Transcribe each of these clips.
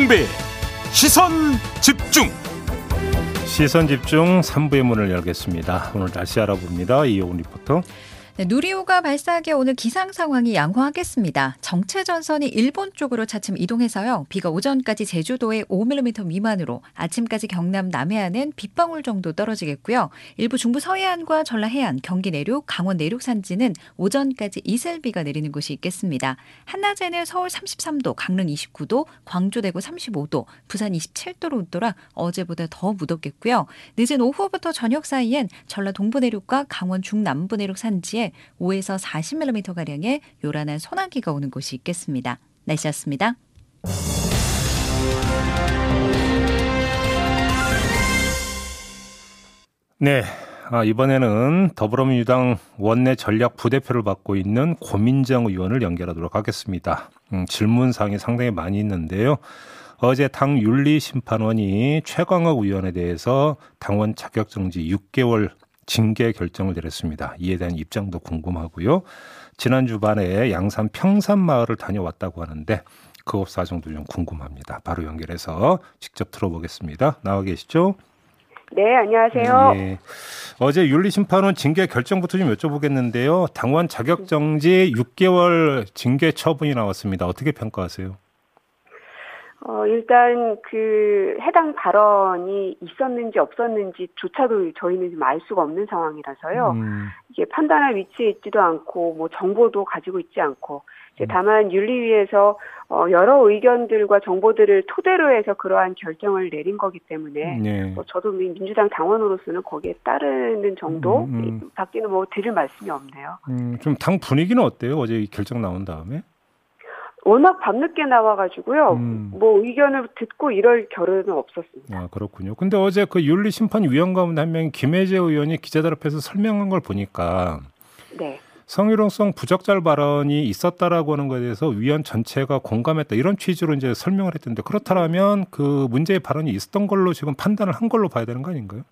김종배 시선 집중 시선 집중 3부의 문을 열겠습니다. 오늘 날씨 알아봅니다. 이호은 리포터. 네, 누리호가 발사하기에 오늘 기상 상황이 양호하겠습니다. 정체 전선이 일본 쪽으로 차츰 이동해서요. 비가 오전까지 제주도에 5mm 미만으로 아침까지 경남 남해안은 빗방울 정도 떨어지겠고요. 일부 중부 서해안과 전라 해안, 경기 내륙, 강원 내륙 산지는 오전까지 이슬비가 내리는 곳이 있겠습니다. 한낮에는 서울 33도, 강릉 29도, 광주 대구 35도, 부산 27도로 웃돌아 어제보다 더 무덥겠고요. 늦은 오후부터 저녁 사이엔 전라 동부 내륙과 강원 중남부 내륙 산지에 5에서 40mm 가량의 요란한 소나기가 오는 곳이 있겠습니다. 날씨였습니다. 네. 아, 이번에는 더불어민주당 원내 전략 부대표를 맡고 있는 고민정 의원을 연결하도록 하겠습니다. 음, 질문사항이 상당히 많이 있는데요. 어제 당 윤리심판원이 최광욱 의원에 대해서 당원 자격정지 6개월 징계 결정을 내렸습니다. 이에 대한 입장도 궁금하고요. 지난 주 반에 양산 평산마을을 다녀왔다고 하는데 그업 사정도 좀 궁금합니다. 바로 연결해서 직접 들어보겠습니다. 나와 계시죠? 네, 안녕하세요. 예. 어제 윤리심판원 징계 결정부터 좀 여쭤보겠는데요. 당원 자격정지 6개월 징계 처분이 나왔습니다. 어떻게 평가하세요? 어, 일단 그 해당 발언이 있었는지 없었는지조차도 저희는 좀알 수가 없는 상황이라서요. 음. 이게 판단할 위치에 있지도 않고 뭐 정보도 가지고 있지 않고 이제 음. 다만 윤리위에서 어, 여러 의견들과 정보들을 토대로 해서 그러한 결정을 내린 거기 때문에 네. 뭐 저도 민주당 당원으로서는 거기에 따르는 정도 음, 음. 밖에는 뭐 드릴 말씀이 없네요. 음, 좀당 분위기는 어때요? 어제 이 결정 나온 다음에? 워낙 밤늦게 나와가지고요. 음. 뭐 의견을 듣고 이럴 겨를은 없었습니다. 아 그렇군요. 근데 어제 그 윤리심판위원 가운데 한 명이 김혜재 의원이 기자들 앞에서 설명한 걸 보니까 네. 성희롱성 부적절 발언이 있었다라고 하는 것에 대해서 위원 전체가 공감했다 이런 취지로 이제 설명을 했던데 그렇다면 그 문제의 발언이 있었던 걸로 지금 판단을 한 걸로 봐야 되는 거 아닌가요?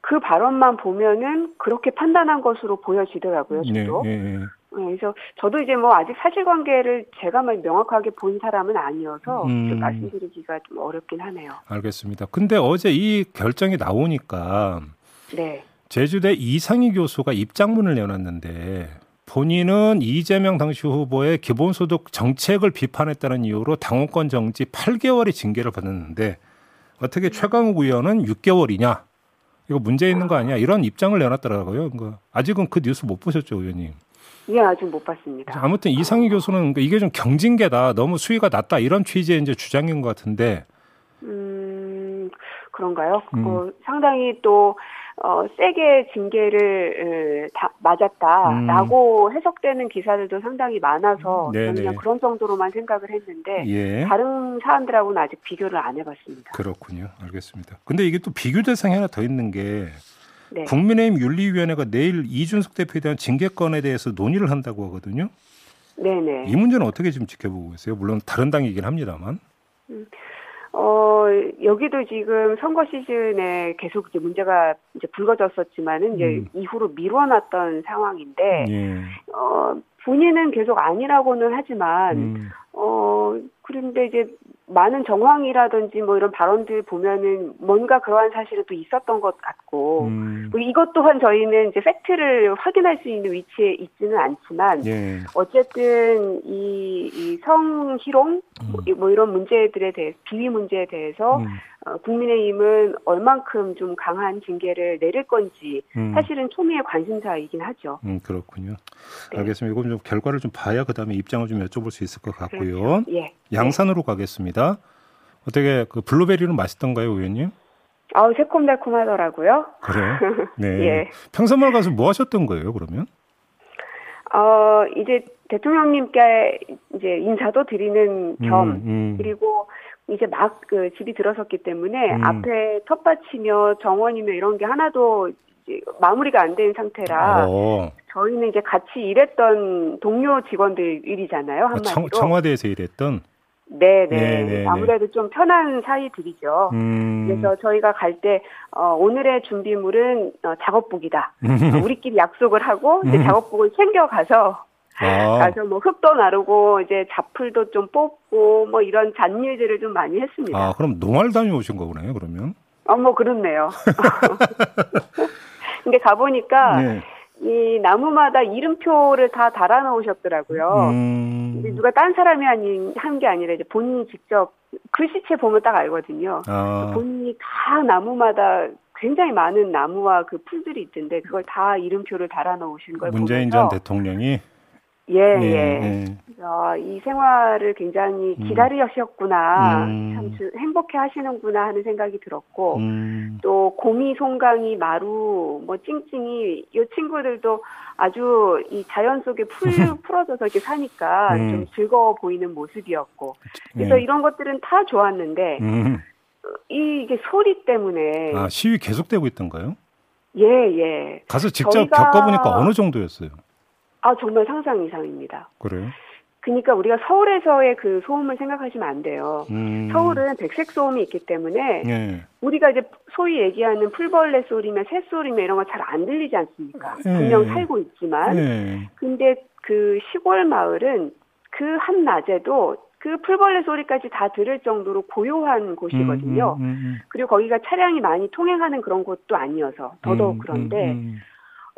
그 발언만 보면은 그렇게 판단한 것으로 보여지더라고요. 저도. 네, 네, 네. 네, 그래서 저도 이제 뭐 아직 사실관계를 제가 명확하게 본 사람은 아니어서 음. 말씀드리기가 좀 어렵긴 하네요. 알겠습니다. 근데 어제 이 결정이 나오니까 네. 제주대 이상희 교수가 입장문을 내놨는데 본인은 이재명 당시 후보의 기본소득 정책을 비판했다는 이유로 당원권 정지 8개월의 징계를 받았는데 어떻게 음. 최강욱 의원은 6개월이냐? 이거 문제 있는 거 아니야? 이런 입장을 내놨더라고요. 그러니까 아직은 그 뉴스 못 보셨죠, 의원님? 예, 아직 못 봤습니다. 아무튼 이상희 교수는 이게 좀 경징계다, 너무 수위가 낮다 이런 취지의 이제 주장인 것 같은데. 음, 그런가요? 음. 어, 상당히 또 어, 세게 징계를 다 맞았다라고 음. 해석되는 기사들도 상당히 많아서 네네. 저는 그냥 그런 정도로만 생각을 했는데 예. 다른 사안들하고는 아직 비교를 안 해봤습니다. 그렇군요. 알겠습니다. 근데 이게 또 비교 대상이 하나 더 있는 게 네. 국민의힘 윤리위원회가 내일 이준석 대표에 대한 징계권에 대해서 논의를 한다고 하거든요. 네네. 이 문제는 어떻게 지금 지켜보고 계세요? 물론 다른 당이긴 합니다만. 음. 어, 여기도 지금 선거 시즌에 계속 이제 문제가 이제 불거졌었지만은 이제 음. 이후로 미뤄놨던 상황인데, 예. 어, 본인은 계속 아니라고는 하지만, 음. 어, 그런데 이제 많은 정황이라든지 뭐 이런 발언들 보면은 뭔가 그러한 사실은 또 있었던 것 같고 음. 뭐 이것 또한 저희는 이제 팩트를 확인할 수 있는 위치에 있지는 않지만 예. 어쨌든 이, 이 성희롱 음. 뭐, 뭐 이런 문제들에 대해 비위 문제에 대해서 음. 어, 국민의힘은 얼만큼 좀 강한 징계를 내릴 건지 음. 사실은 초미의 관심사이긴 하죠. 음 그렇군요. 네. 알겠습니다. 이건 좀 결과를 좀 봐야 그다음에 입장을 좀 여쭤볼 수 있을 것 같고요. 그렇죠. 예. 양산으로 네. 가겠습니다. 어떻게 그 블루베리는 맛있던가요, 의원님? 아우 새콤달콤하더라고요. 그래요? 네. 예. 평산마을 가서 뭐 하셨던 거예요, 그러면? 어 이제 대통령님께 이제 인사도 드리는 겸 음, 음. 그리고 이제 막 그 집이 들어섰기 때문에 음. 앞에 텃밭이며 정원이며 이런 게 하나도 마무리가 안 된 상태라 어. 저희는 이제 같이 일했던 동료 직원들 일이잖아요. 아, 한마디로. 청, 청와대에서 일했던? 네네. 네 네. 네, 네. 아무래도 좀 편한 사이들이죠. 음. 그래서 저희가 갈 때, 어, 오늘의 준비물은 어, 작업복이다. 우리끼리 약속을 하고, 이제 작업복을 챙겨가서 아. 가서 뭐 흙도 나르고 이제 자풀도 좀 뽑고 뭐 이런 잔일들을 좀 많이 했습니다. 아 그럼 농활 다녀오신 거구나요 그러면? 어뭐 그렇네요. 근데 가 보니까 네. 이 나무마다 이름표를 다 달아 놓으셨더라고요. 음. 누가 딴 사람이 아닌 한 게 아니라 이제 본인이 직접 글씨체 보면 딱 알거든요. 아. 본인이 다 나무마다 굉장히 많은 나무와 그 풀들이 있던데 그걸 다 이름표를 달아 놓으신 걸 문재인 전 대통령이 예, 예. 예. 예. 어, 이 생활을 굉장히 음. 기다리셨구나. 음. 참 행복해 하시는구나 하는 생각이 들었고, 음. 또 고미, 송강이, 마루, 뭐 찡찡이, 이 친구들도 아주 이 자연 속에 풀, 풀어져서 이렇게 사니까 음. 좀 즐거워 보이는 모습이었고, 그래서 예. 이런 것들은 다 좋았는데, 음. 이, 이게 소리 때문에. 아, 시위 계속되고 있던가요? 예, 예. 가서 직접 저희가... 겪어보니까 어느 정도였어요? 아, 정말 상상 이상입니다. 그래요? 그러니까 우리가 서울에서의 그 소음을 생각하시면 안 돼요. 음. 서울은 백색 소음이 있기 때문에 예. 우리가 이제 소위 얘기하는 풀벌레 소리나 새 소리나 이런 거 잘 안 들리지 않습니까? 예. 분명 살고 있지만 예. 근데 그 시골 마을은 그 한 낮에도 그 풀벌레 소리까지 다 들을 정도로 고요한 곳이거든요. 음, 음, 음, 음. 그리고 거기가 차량이 많이 통행하는 그런 곳도 아니어서 더더욱 음, 그런데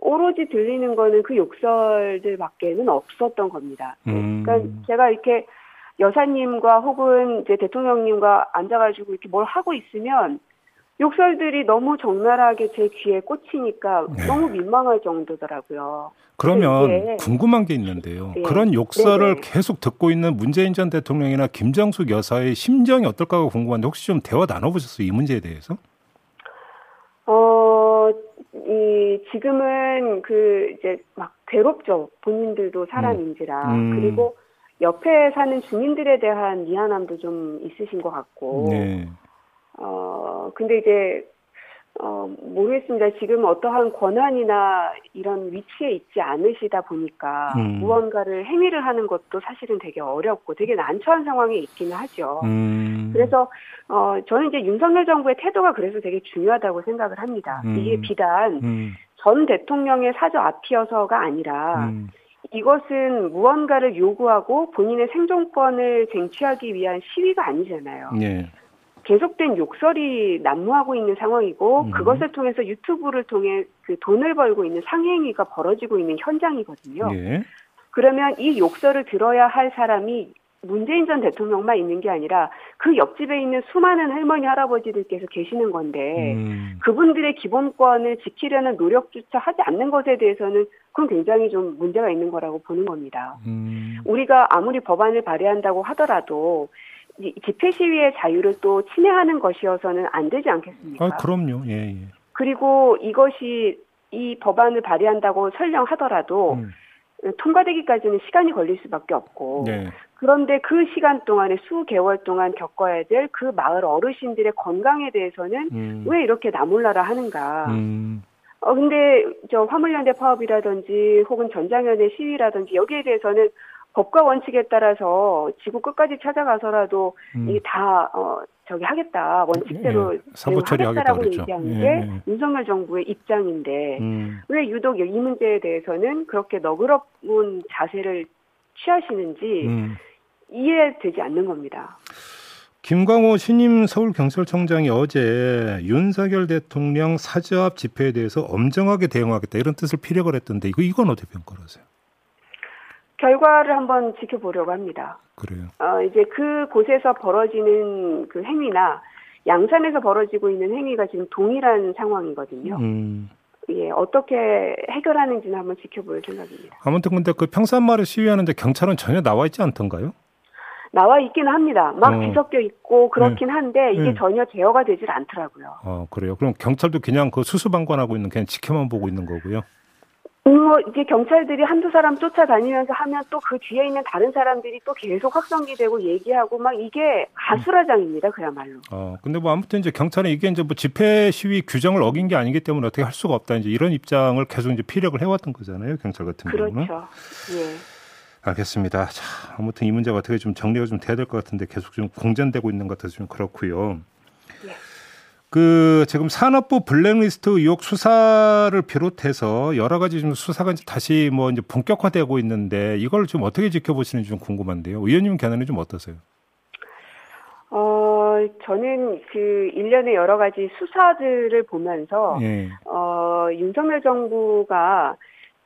오로지 들리는 거는 그 욕설들밖에는 없었던 겁니다. 음. 그러니까 제가 이렇게 여사님과 혹은 이제 대통령님과 앉아가지고 이렇게 뭘 하고 있으면 욕설들이 너무 적나라하게 제 귀에 꽂히니까 네. 너무 민망할 정도더라고요. 그러면 궁금한 게 있는데요. 네. 그런 욕설을 네네. 계속 듣고 있는 문재인 전 대통령이나 김정숙 여사의 심정이 어떨까가 궁금한데 혹시 좀 대화 나눠보셨어요? 이 문제에 대해서? 어, 이 지금은 그 이제 막 괴롭죠. 본인들도 사람인지라 음. 그리고 옆에 사는 주민들에 대한 미안함도 좀 있으신 것 같고. 네. 어 근데 이제 어, 모르겠습니다. 지금 어떠한 권한이나 이런 위치에 있지 않으시다 보니까 음. 무언가를 행위를 하는 것도 사실은 되게 어렵고 되게 난처한 상황에 있기는 하죠. 음. 그래서 어, 저는 이제 윤석열 정부의 태도가 그래서 되게 중요하다고 생각을 합니다. 음. 이게 비단 음. 전 대통령의 사저 앞이어서가 아니라 음. 이것은 무언가를 요구하고 본인의 생존권을 쟁취하기 위한 시위가 아니잖아요. 네. 계속된 욕설이 난무하고 있는 상황이고 음. 그것을 통해서 유튜브를 통해 그 돈을 벌고 있는 상행위가 벌어지고 있는 현장이거든요. 예. 그러면 이 욕설을 들어야 할 사람이 문재인 전 대통령만 있는 게 아니라 그 옆집에 있는 수많은 할머니 할아버지들께서 계시는 건데 음. 그분들의 기본권을 지키려는 노력조차 하지 않는 것에 대해서는 그건 굉장히 좀 문제가 있는 거라고 보는 겁니다. 음. 우리가 아무리 법안을 발의한다고 하더라도 집회 시위의 자유를 또 침해하는 것이어서는 안 되지 않겠습니까? 아, 그럼요. 예, 예. 그리고 이것이 이 법안을 발의한다고 설령 하더라도 음. 통과되기까지는 시간이 걸릴 수밖에 없고 네. 그런데 그 시간 동안에 수개월 동안 겪어야 될 그 마을 어르신들의 건강에 대해서는 음. 왜 이렇게 나몰라라 하는가? 음. 어 근데 저 화물연대 파업이라든지 혹은 전장현의 시위라든지 여기에 대해서는 법과 원칙에 따라서 지구 끝까지 찾아가서라도 음. 이게 다 어, 저기 하겠다 원칙대로 예, 사고 처리하겠다고 얘기하는 게 예, 예. 윤석열 정부의 입장인데 음. 왜 유독 이 문제에 대해서는 그렇게 너그러운 자세를 취하시는지 음. 이해되지 않는 겁니다. 김광호 신임 서울경찰청장이 어제 윤석열 대통령 사저 앞 집회에 대해서 엄정하게 대응하겠다 이런 뜻을 피력을 했던데 이거 이건 어떻게 평가하세요? 결과를 한번 지켜보려고 합니다. 그래요. 어, 이제 그 곳에서 벌어지는 그 행위나 양산에서 벌어지고 있는 행위가 지금 동일한 상황이거든요. 음. 예, 어떻게 해결하는지는 한번 지켜볼 생각입니다. 아무튼 근데 그 평산마을 시위하는데 경찰은 전혀 나와 있지 않던가요? 나와 있기는 합니다. 막 어. 뒤섞여 있고 그렇긴 네. 한데 이게 네. 전혀 제어가 되질 않더라고요. 아 그래요? 그럼 경찰도 그냥 그 수수방관하고 있는 그냥 지켜만 보고 있는 거고요? 뭐 이제 경찰들이 한두 사람 쫓아다니면서 하면 또 그 뒤에 있는 다른 사람들이 또 계속 확성기 되고 얘기하고 막 이게 가수라장입니다 그야말로. 어 근데 뭐 아무튼 이제 경찰은 이게 이제 뭐 집회 시위 규정을 어긴 게 아니기 때문에 어떻게 할 수가 없다 이제 이런 입장을 계속 이제 피력을 해왔던 거잖아요 경찰 같은 그렇죠. 경우는. 그렇죠. 예. 알겠습니다. 자 아무튼 이 문제가 어떻게 좀 정리가 좀 돼야 될 것 같은데 계속 좀 공전되고 있는 것 같아서 좀 그렇고요. 예. 그 지금 산업부 블랙리스트 의혹 수사를 비롯해서 여러 가지 좀 수사가 다시 뭐 이제 본격화되고 있는데 이걸 좀 어떻게 지켜보시는지 좀 궁금한데요. 의원님 견해는 좀 어떠세요? 어, 저는 그 일련의 여러 가지 수사들을 보면서 예. 어, 윤석열 정부가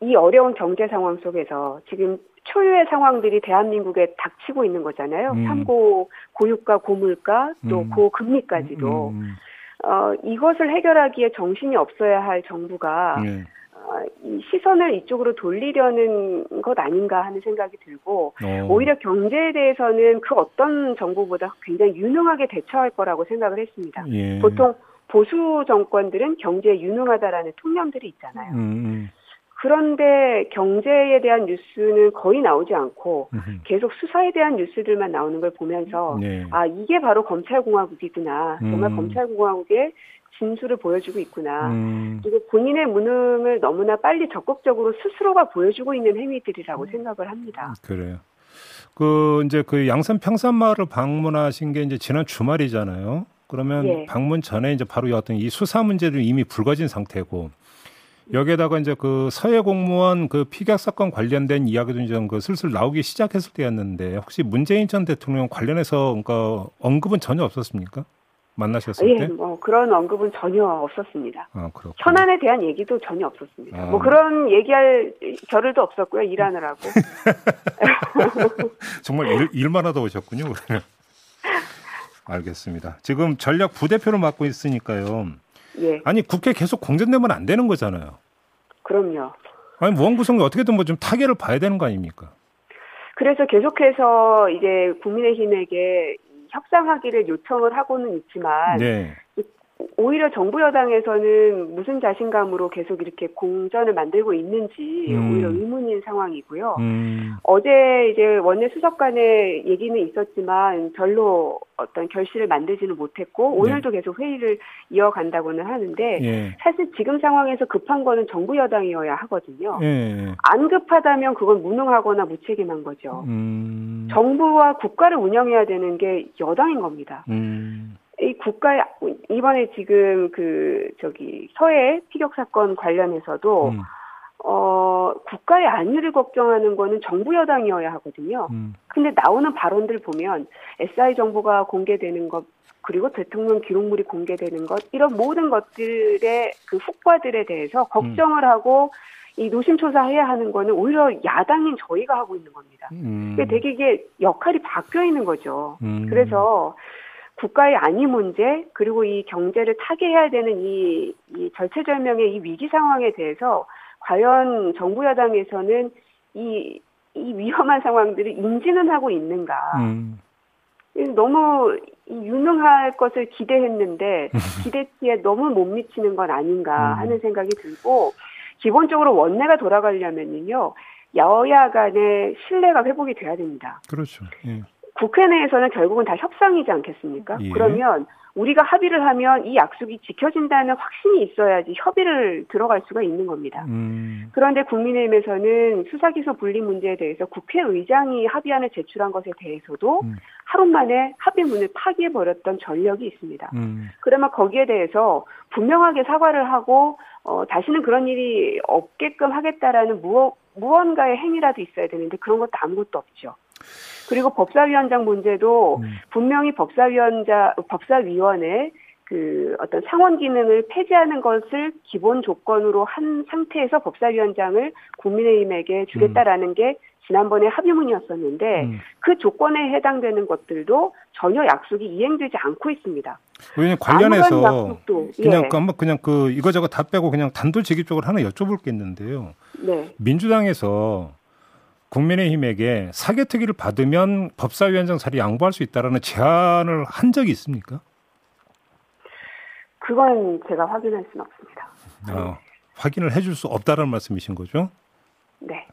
이 어려운 경제 상황 속에서 지금 초유의 상황들이 대한민국에 닥치고 있는 거잖아요. 음. 삼고 고유가, 고물가, 또 음. 고금리까지도. 음. 음, 음. 어, 이것을 해결하기에 정신이 없어야 할 정부가 네. 어, 이 시선을 이쪽으로 돌리려는 것 아닌가 하는 생각이 들고 오. 어. 오히려 경제에 대해서는 그 어떤 정부보다 굉장히 유능하게 대처할 거라고 생각을 했습니다. 예. 보통 보수 정권들은 경제에 유능하다라는 통념들이 있잖아요. 음. 음. 그런데 경제에 대한 뉴스는 거의 나오지 않고 계속 수사에 대한 뉴스들만 나오는 걸 보면서 네. 아 이게 바로 검찰공화국이구나 정말 음. 검찰공화국의 진수를 보여주고 있구나 음. 그리고 본인의 무능을 너무나 빨리 적극적으로 스스로가 보여주고 있는 행위들이라고 음. 생각을 합니다. 그래요. 그 이제 그 양산 평산마을을 방문하신 게 이제 지난 주말이잖아요. 그러면 예. 방문 전에 이제 바로 어떤 이 수사 문제를 이미 불거진 상태고 여기에다가 이제 그 서해 공무원 그 피격 사건 관련된 이야기도 이제 그 슬슬 나오기 시작했을 때였는데 혹시 문재인 전 대통령 관련해서 그러니까 언급은 전혀 없었습니까? 만나셨을 예, 때? 뭐 그런 언급은 전혀 없었습니다. 아, 그렇군 현안에 대한 얘기도 전혀 없었습니다. 아. 뭐 그런 얘기할 겨를도 없었고요. 일하느라고. 정말 일, 일만 하다 오셨군요. 알겠습니다. 지금 전략 부대표를 맡고 있으니까요. 예. 아니 국회 계속 공전되면 안 되는 거잖아요. 그럼요. 아니 무한구성이 어떻게든 뭐 좀 타결을 봐야 되는 거 아닙니까? 그래서 계속해서 이제 국민의힘에게 협상하기를 요청을 하고는 있지만 네. 오히려 정부 여당에서는 무슨 자신감으로 계속 이렇게 공전을 만들고 있는지 음. 오히려 의문인 상황이고요. 음. 어제 이제 원내 수석 간의 얘기는 있었지만 별로 어떤 결실을 만들지는 못했고 네. 오늘도 계속 회의를 이어간다고는 하는데 예. 사실 지금 상황에서 급한 거는 정부 여당이어야 하거든요. 예. 안 급하다면 그건 무능하거나 무책임한 거죠. 음. 정부와 국가를 운영해야 되는 게 여당인 겁니다. 음. 이 국가의 이번에 지금 그 저기 서해 피격 사건 관련해서도 음. 어 국가의 안위를 걱정하는 거는 정부 여당이어야 하거든요. 음. 근데 나오는 발언들 보면 SI 정보가 공개되는 것 그리고 대통령 기록물이 공개되는 것 이런 모든 것들의 그 후과들에 대해서 걱정을 음. 하고 이 노심초사해야 하는 거는 오히려 야당인 저희가 하고 있는 겁니다. 음. 되게 이게 역할이 바뀌어 있는 거죠. 음. 그래서 국가의 안위 문제 그리고 이 경제를 타개해야 되는 이, 이 절체절명의 이 위기 상황에 대해서 과연 정부 여당에서는 이, 이 위험한 상황들을 인지는 하고 있는가. 음. 너무 유능할 것을 기대했는데 기대치에 너무 못 미치는 건 아닌가 음. 하는 생각이 들고 기본적으로 원내가 돌아가려면요 여야 간의 신뢰가 회복이 돼야 됩니다. 그렇죠. 예. 국회 내에서는 결국은 다 협상이지 않겠습니까? 예. 그러면 우리가 합의를 하면 이 약속이 지켜진다는 확신이 있어야지 협의를 들어갈 수가 있는 겁니다. 음. 그런데 국민의힘에서는 수사기소 분리 문제에 대해서 국회의장이 합의안을 제출한 것에 대해서도 음. 하루 만에 합의문을 파기해버렸던 전력이 있습니다. 음. 그러면 거기에 대해서 분명하게 사과를 하고 어, 다시는 그런 일이 없게끔 하겠다라는 무어, 무언가의 행위라도 있어야 되는데 그런 것도 아무것도 없죠. 그리고 법사위원장 문제도 음. 분명히 법사위원장 법사위원회 그 어떤 상원 기능을 폐지하는 것을 기본 조건으로 한 상태에서 법사위원장을 국민의힘에게 주겠다라는 음. 게 지난번에 합의문이었었는데 음. 그 조건에 해당되는 것들도 전혀 약속이 이행되지 않고 있습니다. 왜냐면 관련해서 그냥 예. 그 그냥 그 이거저거 다 빼고 그냥 단도직입적으로 하나 여쭤볼 게 있는데요. 네. 민주당에서 국민의힘에게 사개특위를 받으면 법사위원장 자리 양보할 수 있다라는 제안을 한 적이 있습니까? 그건 제가 확인할 수는 없습니다. 어, 확인을 해줄 수 없다는 말씀이신 거죠? 네.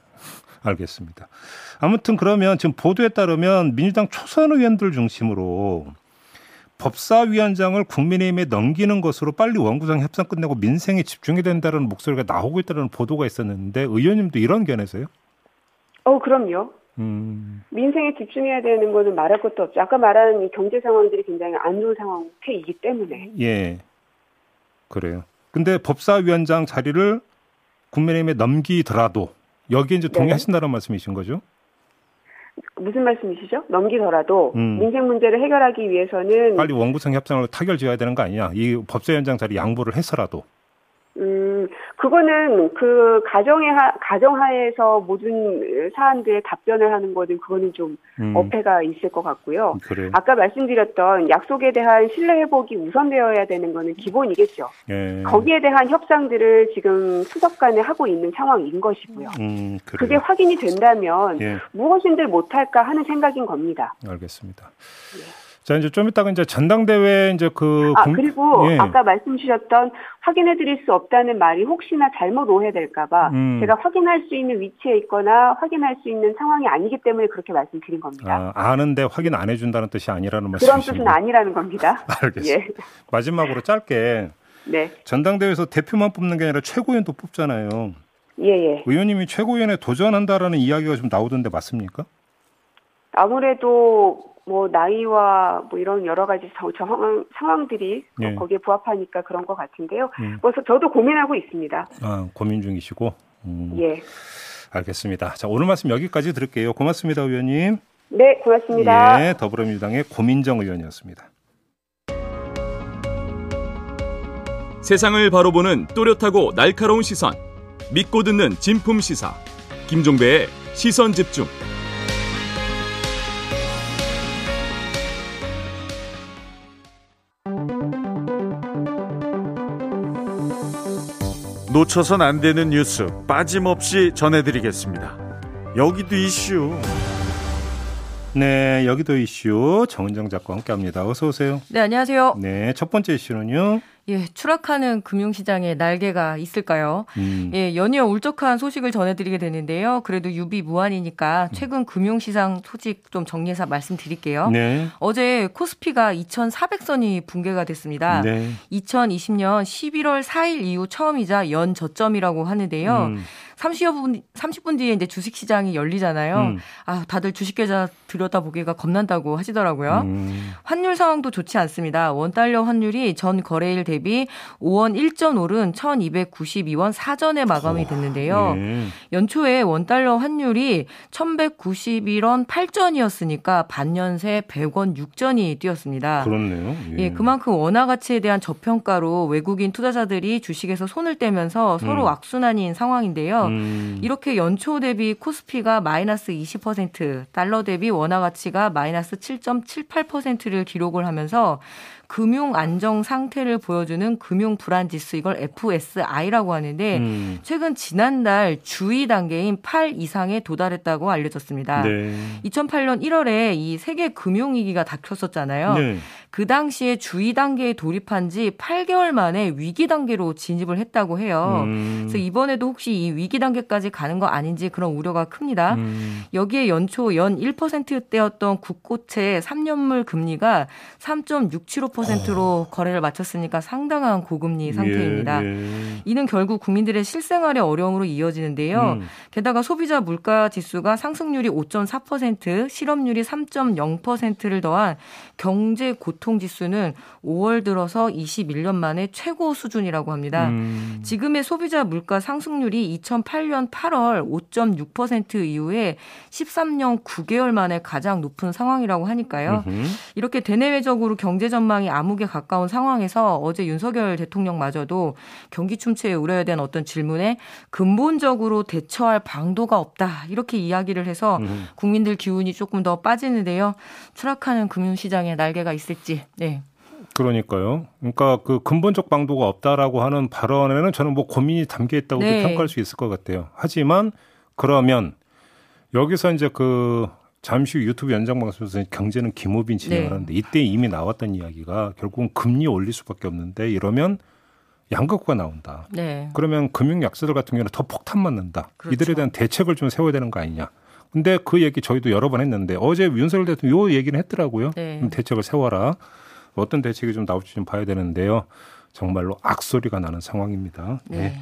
알겠습니다. 아무튼 그러면 지금 보도에 따르면 민주당 초선 의원들 중심으로 법사위원장을 국민의힘에 넘기는 것으로 빨리 원구성 협상 끝내고 민생에 집중해야 된다는 목소리가 나오고 있다는 보도가 있었는데 의원님도 이런 견해세요? 어, 그럼요. 음. 민생에 집중해야 되는 것은 말할 것도 없죠. 아까 말한 이 경제 상황들이 굉장히 안 좋은 상태이기 때문에. 예. 그래요. 근데 법사위원장 자리를 국민의힘에 넘기더라도 여기에 이제 동의하신다는 네. 말씀이신 거죠? 무슨 말씀이시죠? 넘기더라도 음. 민생 문제를 해결하기 위해서는 빨리 원구성 협상을 타결 지어야 되는 거 아니냐? 이 법사위원장 자리 양보를 해서라도 음, 그거는 그 가정의 하, 가정하에서 모든 사안들에 답변을 하는 거는 그거는 좀 음. 어폐가 있을 것 같고요. 그래요. 아까 말씀드렸던 약속에 대한 신뢰 회복이 우선되어야 되는 거는 기본이겠죠. 예. 거기에 대한 협상들을 지금 수석 간에 하고 있는 상황인 것이고요. 음, 그게 확인이 된다면 예. 무엇인들 못할까 하는 생각인 겁니다. 알겠습니다. 예. 자, 이제 좀 이따가 이제 전당대회 이제 그. 아, 공... 그리고 예. 아까 말씀 주셨던 확인해 드릴 수 없다는 말이 혹시나 잘못 오해될까봐 음. 제가 확인할 수 있는 위치에 있거나 확인할 수 있는 상황이 아니기 때문에 그렇게 말씀드린 겁니다. 아, 아는데 확인 안 해준다는 뜻이 아니라는 말씀이시죠? 그런 뜻은 아니라는 겁니다. 알겠습니다. 예. 마지막으로 짧게. 네. 전당대회에서 대표만 뽑는 게 아니라 최고위원도 뽑잖아요. 예, 예. 의원님이 최고위원에 도전한다라는 이야기가 좀 나오던데 맞습니까? 아무래도 뭐 나이와 뭐 이런 여러 가지 상황, 상황들이 네. 거기에 부합하니까 그런 것 같은데요. 음. 그래서 저도 고민하고 있습니다. 아, 고민 중이시고. 음. 예. 알겠습니다. 자, 오늘 말씀 여기까지 들을게요. 고맙습니다, 의원님. 네, 고맙습니다. 예, 더불어민주당의 고민정 의원이었습니다. 세상을 바로 보는 또렷하고 날카로운 시선. 믿고 듣는 진품 시사. 김종배의 시선 집중. 놓쳐선 안 되는 뉴스 빠짐없이 전해드리겠습니다. 여기도 이슈. 네, 여기도 이슈 정은정 작가 함께합니다. 어서 오세요. 네, 안녕하세요. 네, 첫 번째 이슈는요. 예, 추락하는 금융시장에 날개가 있을까요? 음. 예, 연이어 울적한 소식을 전해드리게 되는데요. 그래도 유비 무한이니까 최근 금융시장 소식 좀 정리해서 말씀드릴게요. 네. 어제 코스피가 2,400선이 붕괴가 됐습니다. 네. 2020년 11월 4일 이후 처음이자 연 저점이라고 하는데요. 음. 30여 분, 30분 뒤에 이제 주식 시장이 열리잖아요. 음. 아, 다들 주식 계좌 들여다보기가 겁난다고 하시더라고요. 음. 환율 상황도 좋지 않습니다. 원달러 환율이 전 거래일 대비 5원 1전 오른 1292원 사전에 마감이 됐는데요. 네. 연초에 원달러 환율이 1191원 8전이었으니까 반년 새 100원 6전이 뛰었습니다. 그렇네요. 예. 예, 그만큼 원화 가치에 대한 저평가로 외국인 투자자들이 주식에서 손을 떼면서 서로 음. 악순환인 상황인데요. 음. 이렇게 연초 대비 코스피가 마이너스 20%, 달러 대비 원화 가치가 마이너스 7.78%를 기록을 하면서 금융 안정 상태를 보여주는 금융 불안 지수 이걸 FSI라고 하는데 음. 최근 지난달 주의 단계인 8 이상에 도달했다고 알려졌습니다. 네. 2008년 1월에 이 세계 금융 위기가 닥쳤었잖아요. 네. 그 당시에 주의 단계에 돌입한 지 8개월 만에 위기 단계로 진입을 했다고 해요. 음. 그래서 이번에도 혹시 이 위기 단계까지 가는 거 아닌지 그런 우려가 큽니다. 음. 여기에 연초 연 1%대였던 국고채 3년물 금리가 3.675%로 어. 거래를 마쳤으니까 상당한 고금리 예, 상태입니다. 예, 예. 이는 결국 국민들의 실생활의 어려움으로 이어지는데요. 음. 게다가 소비자 물가 지수가 상승률이 5.4%, 실업률이 3.0%를 더한 경제 고통 교통지수는 5월 들어서 21년 만에 최고 수준이라고 합니다. 음. 지금의 소비자 물가 상승률이 2008년 8월 5.6% 이후에 13년 9개월 만에 가장 높은 상황이라고 하니까요. 음흠. 이렇게 대내외적으로 경제 전망이 암흑에 가까운 상황에서 어제 윤석열 대통령마저도 경기 침체에 우려야 되는 어떤 질문에 근본적으로 대처할 방도가 없다. 이렇게 이야기를 해서 음. 국민들 기운이 조금 더 빠지는데요. 추락하는 금융시장에 날개가 있을지. 네. 그러니까요. 그러니까 그 근본적 방도가 없다라고 하는 발언에는 저는 뭐 고민이 담겨 있다고 네. 평가할 수 있을 것 같아요. 하지만 그러면 여기서 이제 그 잠시 후 유튜브 연장 방송에서 경제는 김호빈 진행을 네. 하는데 이때 이미 나왔던 이야기가 결국은 금리 올릴 수밖에 없는데 이러면 양극화가 나온다. 네. 그러면 금융 약세들 같은 경우는 더 폭탄 맞는다. 그렇죠. 이들에 대한 대책을 좀 세워야 되는 거 아니냐. 근데 그 얘기 저희도 여러 번 했는데 어제 윤석열 대통령 요 얘기는 했더라고요. 네. 대책을 세워라. 어떤 대책이 좀 나올지 좀 봐야 되는데요. 정말로 악소리가 나는 상황입니다. 네.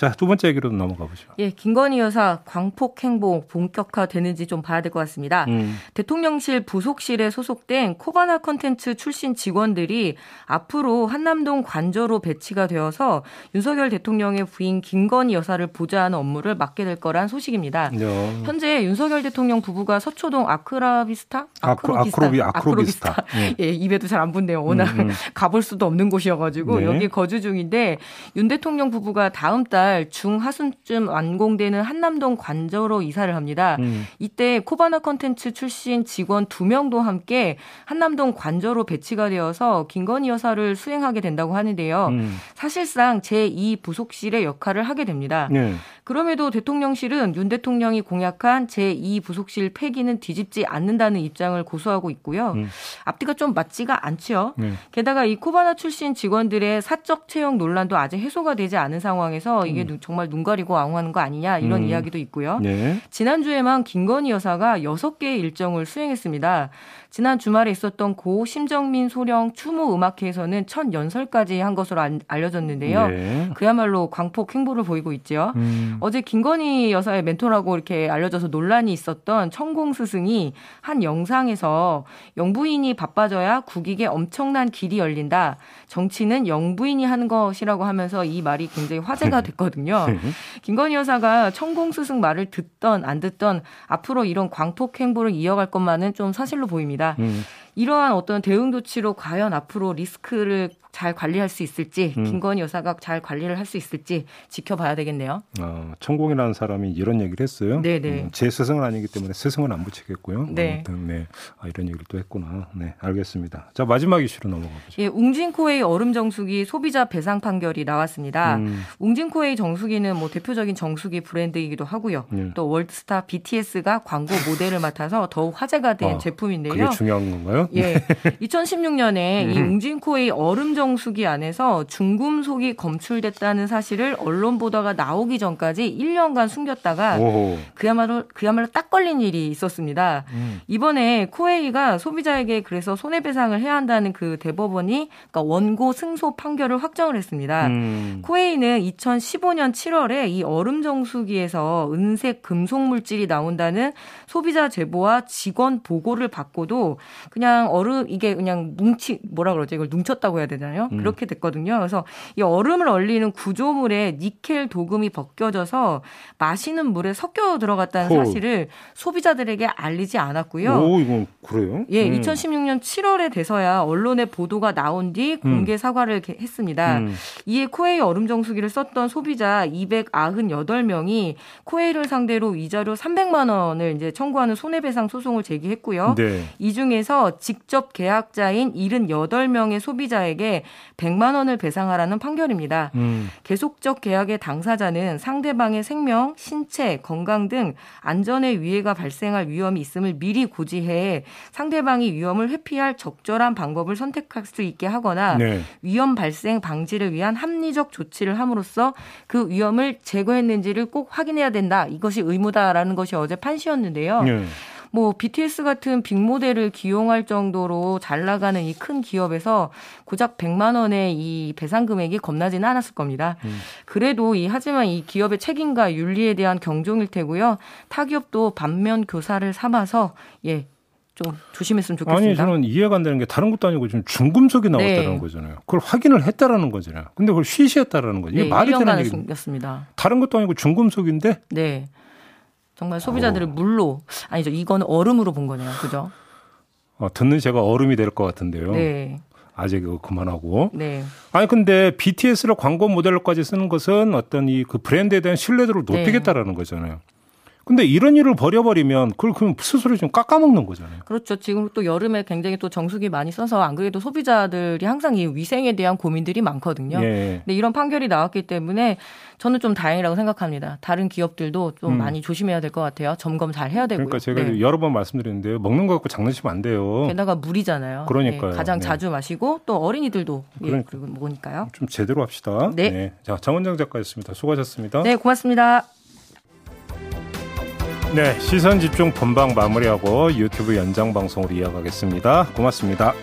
네. 자, 두 번째 얘기로 넘어가 보죠. 예, 김건희 여사 광폭 행보 본격화되는지 좀 봐야 될 것 같습니다. 음. 대통령실 부속실에 소속된 코바나 컨텐츠 출신 직원들이 앞으로 한남동 관저로 배치가 되어서 윤석열 대통령의 부인 김건희 여사를 보좌하는 업무를 맡게 될 거란 소식입니다. 네. 현재 윤석열 대통령 부부가 서초동 아크라비스타? 아크로비스타. 아크로비, 아크로비스타. 아크로비스타. 네. 예, 입에도 잘 안 붙네요. 워낙 음, 음. 가볼 수도 없는 곳이어가지고 네. 여기 거주 중인데 윤 대통령 부부가 다음 달달 중하순쯤 완공되는 한남동 관저로 이사를 합니다. 음. 이때 코바나 컨텐츠 출신 직원 두 명도 함께 한남동 관저로 배치가 되어서 김건희 여사를 수행하게 된다고 하는데요. 음. 사실상 제2 부속실의 역할을 하게 됩니다. 네. 그럼에도 대통령실은 윤 대통령이 공약한 제2 부속실 폐기는 뒤집지 않는다는 입장을 고수하고 있고요. 음. 앞뒤가 좀 맞지가 않죠. 네. 게다가 이 코바나 출신 직원들의 사적 채용 논란도 아직 해소가 되지 않은 상황에서 이게 음. 정말 눈 가리고 아웅하는 거 아니냐 이런 음. 이야기도 있고요. 네. 지난주에만 김건희 여사가 6개의 일정을 수행했습니다. 지난 주말에 있었던 고 심정민 소령 추모 음악회에서는 첫 연설까지 한 것으로 알려졌는데요. 네. 그야말로 광폭 행보를 보이고 있죠. 음. 어제 김건희 여사의 멘토라고 이렇게 알려져서 논란이 있었던 천공 스승이 한 영상에서 영부인이 바빠져야 국익에 엄청난 길이 열린다. 정치는 영부인이 하는 것이라고 하면서 이 말이 굉장히 화제가 됐거든요. 네. 김건희 여사가 천공 스승 말을 듣던 안 듣던 앞으로 이런 광폭 행보를 이어갈 것만은 좀 사실로 보입니다. 있습니다. 음. 이러한 어떤 대응 조치로 과연 앞으로 리스크를 잘 관리할 수 있을지 음. 김건희 여사가 잘 관리를 할 수 있을지 지켜봐야 되겠네요. 아, 천공이라는 사람이 이런 얘기를 했어요. 네네. 음, 제 스승은 아니기 때문에 스승은 안 붙이겠고요. 네. 아무튼 네. 아, 이런 얘기를 또 했구나. 네, 알겠습니다. 자 마지막 이슈로 넘어가 보죠. 예, 웅진코웨이 얼음 정수기 소비자 배상 판결이 나왔습니다. 음. 웅진코웨이 정수기는 뭐 대표적인 정수기 브랜드이기도 하고요. 네. 또 월드스타 BTS가 광고 모델을 맡아서 더욱 화제가 된 아, 제품인데요. 그게 중요한 건가요? 예, 2016년에 이 음. 웅진코웨이 얼음 정수기 안에서 중금속이 검출됐다는 사실을 언론 보도가 나오기 전까지 1년간 숨겼다가 오호. 그야말로 그야말로 딱 걸린 일이 있었습니다. 음. 이번에 코웨이가 소비자에게 그래서 손해배상을 해야 한다는 그 대법원이 그러니까 원고 승소 판결을 확정을 했습니다. 음. 코웨이는 2015년 7월에 이 얼음 정수기에서 은색 금속 물질이 나온다는 소비자 제보와 직원 보고를 받고도 그냥 얼음 이게 그냥 뭉치 뭐라 그러죠? 이걸 뭉쳤다고 해야 되나? 있잖아요. 음. 그렇게 됐거든요. 그래서 이 얼음을 얼리는 구조물에 니켈 도금이 벗겨져서 마시는 물에 섞여 들어갔다는 호. 사실을 소비자들에게 알리지 않았고요. 오, 이건 그래요? 예, 음. 2016년 7월에 돼서야 언론에 보도가 나온 뒤 공개 음. 사과를 했습니다. 음. 이에 코웨이 얼음 정수기를 썼던 소비자 298명이 코웨이를 상대로 위자료 300만 원을 이제 청구하는 손해배상 소송을 제기했고요. 네. 이 중에서 직접 계약자인 78명의 소비자에게 100만 원을 배상하라는 판결입니다. 음. 계속적 계약의 당사자는 상대방의 생명, 신체, 건강 등 안전에 위해가 발생할 위험이 있음을 미리 고지해 상대방이 위험을 회피할 적절한 방법을 선택할 수 있게 하거나 네. 위험 발생 방지를 위한 합리적 조치를 함으로써 그 위험을 제거했는지를 꼭 확인해야 된다. 이것이 의무다라는 것이 어제 판시였는데요. 네. 뭐 BTS 같은 빅모델을 기용할 정도로 잘 나가는 이 큰 기업에서 고작 100만 원의 이 배상 금액이 겁나지는 않았을 겁니다. 음. 그래도 이 하지만 이 기업의 책임과 윤리에 대한 경종일 테고요. 타 기업도 반면 교사를 삼아서 예. 좀 조심했으면 좋겠습니다. 아니 저는 이해가 안 되는 게 다른 것도 아니고 지금 중금속이 나왔다는 네. 거잖아요. 그걸 확인을 했다라는 거잖아요. 근데 그걸 쉬쉬했다라는 거죠. 이게 네, 말이 되는 얘기입니다. 다른 것도 아니고 중금속인데 네. 정말 소비자들을 어. 물로 아니죠. 이거는 얼음으로 본 거네요. 그죠? 어, 듣는 제가 얼음이 될 것 같은데요. 네. 아직 그만하고. 네. 아니 근데 BTS를 광고 모델로까지 쓰는 것은 어떤 이 그 브랜드에 대한 신뢰도를 높이겠다라는 네. 거잖아요. 근데 이런 일을 버려버리면 그걸 그럼 스스로 좀 깎아먹는 거잖아요. 그렇죠. 지금 또 여름에 굉장히 또 정수기 많이 써서 안 그래도 소비자들이 항상 이 위생에 대한 고민들이 많거든요. 예. 근데 이런 판결이 나왔기 때문에 저는 좀 다행이라고 생각합니다. 다른 기업들도 좀 음. 많이 조심해야 될 것 같아요. 점검 잘 해야 되고요. 그러니까 제가 네. 여러 번 말씀드렸는데요. 먹는 거 갖고 장난치면 안 돼요. 게다가 물이잖아요. 그러니까요. 네. 가장 네. 자주 마시고 또 어린이들도 예, 그러니까. 예, 먹으니까요. 좀 제대로 합시다. 네. 네. 자, 정원장 작가였습니다. 수고하셨습니다. 네, 고맙습니다. 네, 시선 집중 본방 마무리하고 유튜브 연장 방송으로 이어가겠습니다. 고맙습니다.